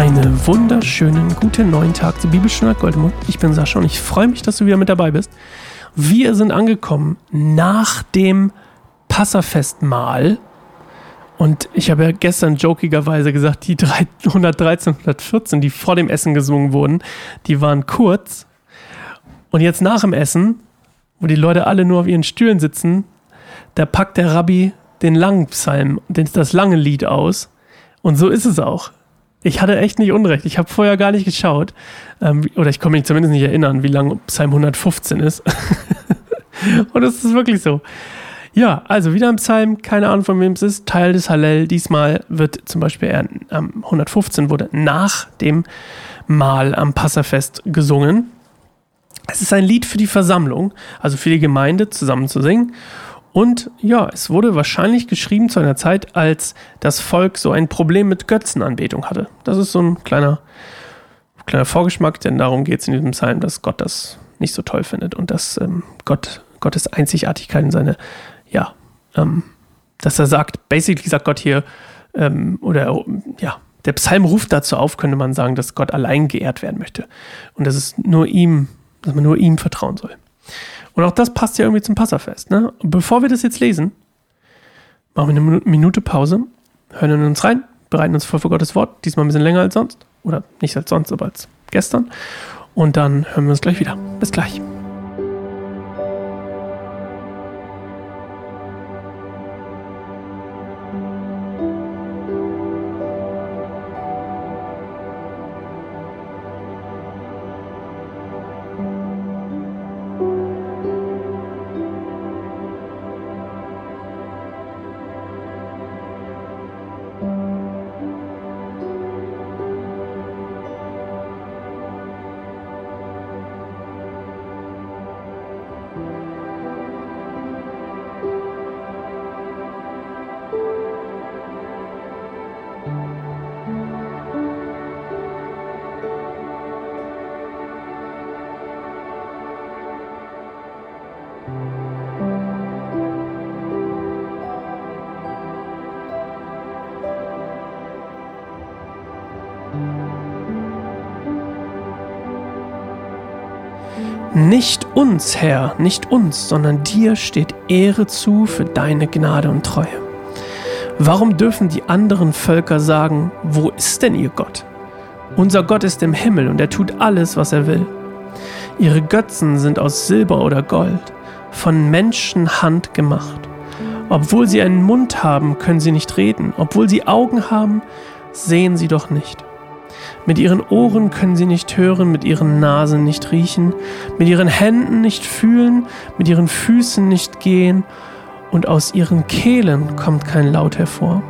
Einen wunderschönen guten neuen Tag zur Bibelstunde Goldemund. Ich bin Sascha und ich freue mich, dass du wieder mit dabei bist. Wir sind angekommen nach dem Passafestmahl. Und ich habe ja gestern jokigerweise gesagt, die 113, 114, die vor dem Essen gesungen wurden, die waren kurz. Und jetzt nach dem Essen, wo die Leute alle nur auf ihren Stühlen sitzen, da packt der Rabbi den langen Psalm, das lange Lied aus. Und so ist es auch. Ich hatte echt nicht Unrecht. Ich habe vorher gar nicht geschaut. Ähm, oder ich komme mich zumindest nicht erinnern, wie lang Psalm 115 ist. Und es ist wirklich so. Ja, also wieder im Psalm, keine Ahnung von wem es ist, Teil des Hallel. Diesmal wird zum Beispiel er, ähm, 115 wurde nach dem Mahl am Passafest gesungen. Es ist ein Lied für die Versammlung, also für die Gemeinde zusammen zu singen. Und ja, es wurde wahrscheinlich geschrieben zu einer Zeit, als das Volk so ein Problem mit Götzenanbetung hatte. Das ist so ein kleiner, kleiner Vorgeschmack, denn darum geht es in diesem Psalm, dass Gott das nicht so toll findet und dass ähm, Gott Gottes Einzigartigkeit in seine, ja, ähm, dass er sagt, basically sagt Gott hier, ähm, oder ja, der Psalm ruft dazu auf, könnte man sagen, dass Gott allein geehrt werden möchte. Und dass es nur ihm, dass man nur ihm vertrauen soll. Und auch das passt ja irgendwie zum Passafest. Ne? Bevor wir das jetzt lesen, machen wir eine Minute Pause, hören in uns rein, bereiten uns vor für Gottes Wort, diesmal ein bisschen länger als sonst. Oder nicht als sonst, aber als gestern. Und dann hören wir uns gleich wieder. Bis gleich. Nicht uns, Herr, nicht uns, sondern dir steht Ehre zu für deine Gnade und Treue. Warum dürfen die anderen Völker sagen, wo ist denn ihr Gott? Unser Gott ist im Himmel und er tut alles, was er will. Ihre Götzen sind aus Silber oder Gold, von Menschenhand gemacht. Obwohl sie einen Mund haben, können sie nicht reden. Obwohl sie Augen haben, sehen sie doch nicht. Mit ihren Ohren können sie nicht hören, mit ihren Nasen nicht riechen, mit ihren Händen nicht fühlen, mit ihren Füßen nicht gehen, und aus ihren Kehlen kommt kein Laut hervor.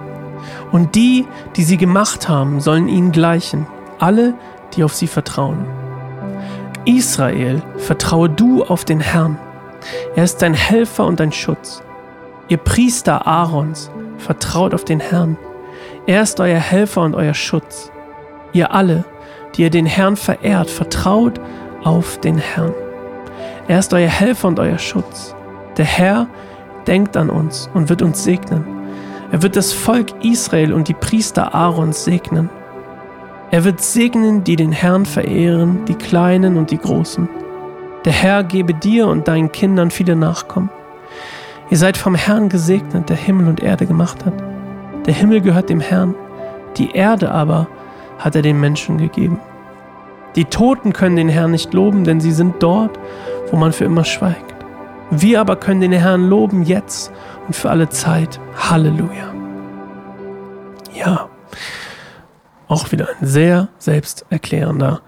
Und die, die sie gemacht haben, sollen ihnen gleichen, alle, die auf sie vertrauen. Israel, vertraue du auf den Herrn. Er ist dein Helfer und dein Schutz. Ihr Priester Aarons, vertraut auf den Herrn. Er ist euer Helfer und euer Schutz. Ihr alle, die ihr den Herrn verehrt, vertraut auf den Herrn. Er ist euer Helfer und euer Schutz. Der Herr denkt an uns und wird uns segnen. Er wird das Volk Israel und die Priester Aarons segnen. Er wird segnen, die den Herrn verehren, die Kleinen und die Großen. Der Herr gebe dir und deinen Kindern viele Nachkommen. Ihr seid vom Herrn gesegnet, der Himmel und Erde gemacht hat. Der Himmel gehört dem Herrn, die Erde aber hat er den Menschen gegeben. Die Toten können den Herrn nicht loben, denn sie sind dort, wo man für immer schweigt. Wir aber können den Herrn loben jetzt und für alle Zeit. Halleluja. Ja, auch wieder ein sehr selbsterklärender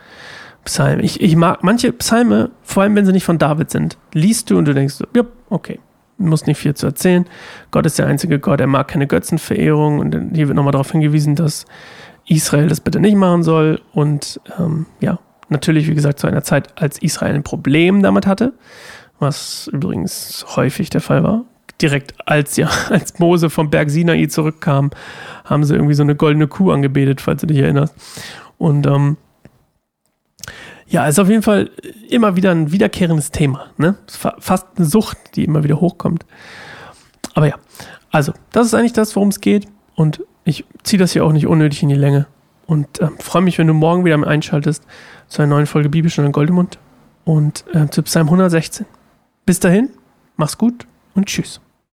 Psalm. Ich, ich mag manche Psalme, vor allem wenn sie nicht von David sind, liest du und du denkst, ja, okay, muss nicht viel zu erzählen. Gott ist der einzige Gott, er mag keine Götzenverehrung und hier wird nochmal darauf hingewiesen, dass Israel das bitte nicht machen soll. Und ähm, ja, natürlich, wie gesagt, zu einer Zeit, als Israel ein Problem damit hatte, was übrigens häufig der Fall war. Direkt als ja, als Mose vom Berg Sinai zurückkam, haben sie irgendwie so eine goldene Kuh angebetet, falls du dich erinnerst. Und ähm, ja, ist auf jeden Fall immer wieder ein wiederkehrendes Thema. Ne? Fast eine Sucht, die immer wieder hochkommt. Aber ja, also, das ist eigentlich das, worum es geht. Und ich ziehe das hier auch nicht unnötig in die Länge. Und äh, freue mich, wenn du morgen wieder einschaltest zu einer neuen Folge Bibelstunde Goldemund und äh, zu Psalm 116. Bis dahin, mach's gut und tschüss.